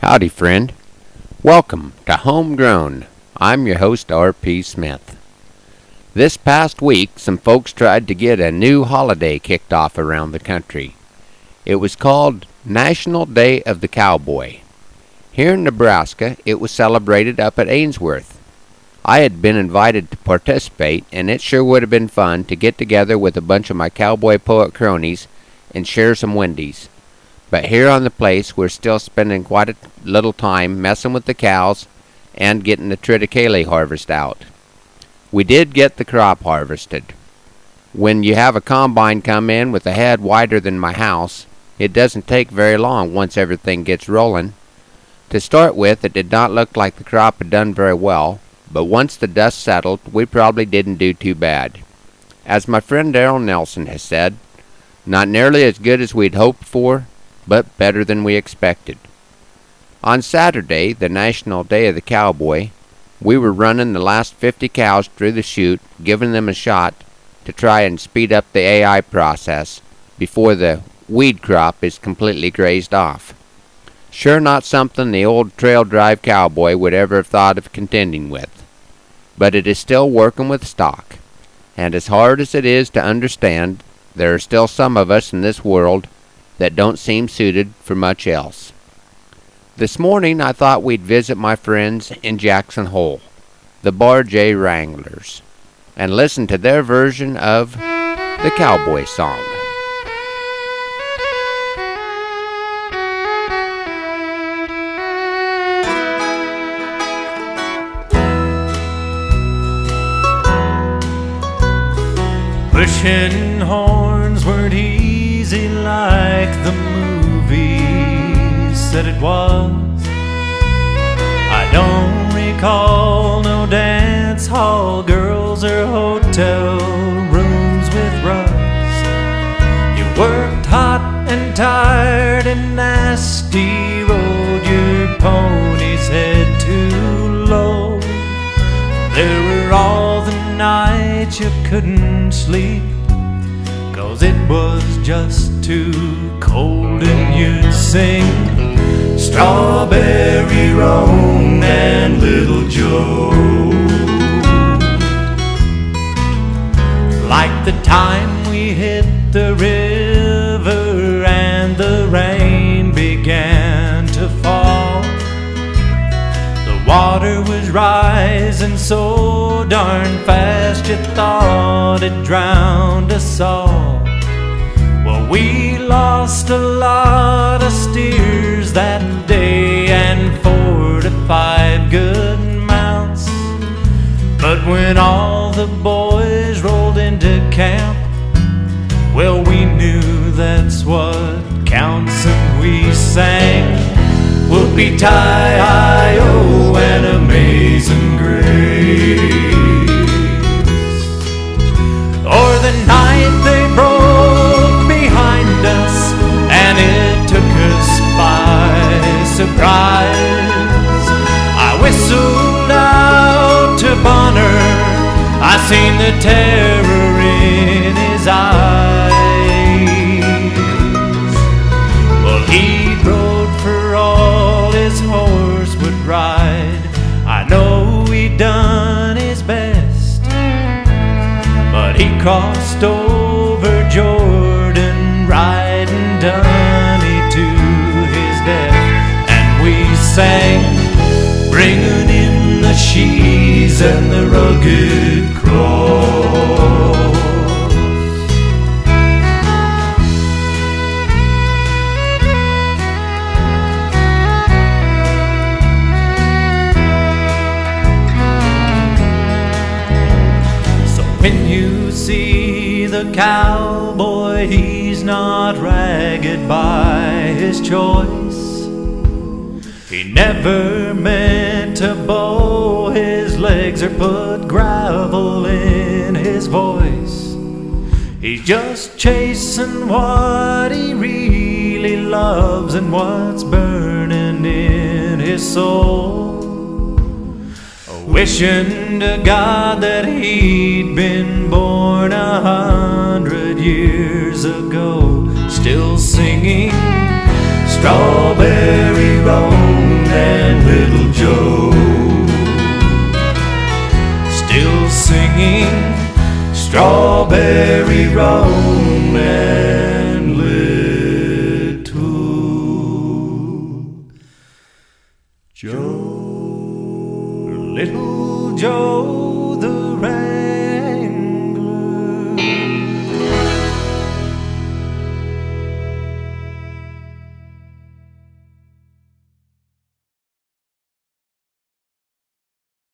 Howdy, friend. Welcome to Homegrown. I'm your host, R.P. Smith. This past week, some folks tried to get a new holiday kicked off around the country. It was called National Day of the Cowboy. Here in Nebraska, it was celebrated up at Ainsworth. I had been invited to participate, and it sure would have been fun to get together with a bunch of my cowboy poet cronies and share some windies. But here on the place, we're still spending quite a little time messing with the cows and getting the triticale harvest out. We did get the crop harvested. When you have a combine come in with a head wider than my house, it doesn't take very long once everything gets rolling. To start with, it did not look like the crop had done very well, but once the dust settled, we probably didn't do too bad. As my friend Darrell Nelson has said, not nearly as good as we'd hoped for, but better than we expected. On Saturday, the National Day of the Cowboy, we were running the last 50 cows through the chute, giving them a shot to try and speed up the AI process before the weed crop is completely grazed off. Sure not something the old trail drive cowboy would ever have thought of contending with. But it is still working with stock. And as hard as it is to understand, there are still some of us in this world that don't seem suited for much else. This morning I thought we'd visit my friends in Jackson Hole, the Bar J Wranglers, and listen to their version of the cowboy song. Pushing easy like the movies said it was. I don't recall no dance hall girls or hotel rooms with rugs. You worked hot and tired and nasty, rode your pony's head too low. There were all the nights you couldn't sleep Cause it was just too cold and you'd sing Strawberry Roan and Little Joe Like the time we hit the river and the rain began to fall The water was rising so darn fast you thought it drowned us all. Lost a lot of steers that day and four to five good mounts. But when all the boys rolled into camp, well, we knew that's what counts, and we sang Whoopie tie oh, and amazing surprise. I whistled out to Bonner. I seen the terror in his eyes. Well, he rode for all his horse would ride. I know he done his best, but he crossed over sang, bringing in the sheaves and the rugged cross. So when you see the cowboy, he's not ragged by his choice. Never meant to bow his legs or put gravel in his voice. He's just chasing what he really loves and what's burning in his soul. Wishing to God that he'd been born a hundred years ago, still singing Strawberry Still singing strawberry roan and little Joe. Little Joe.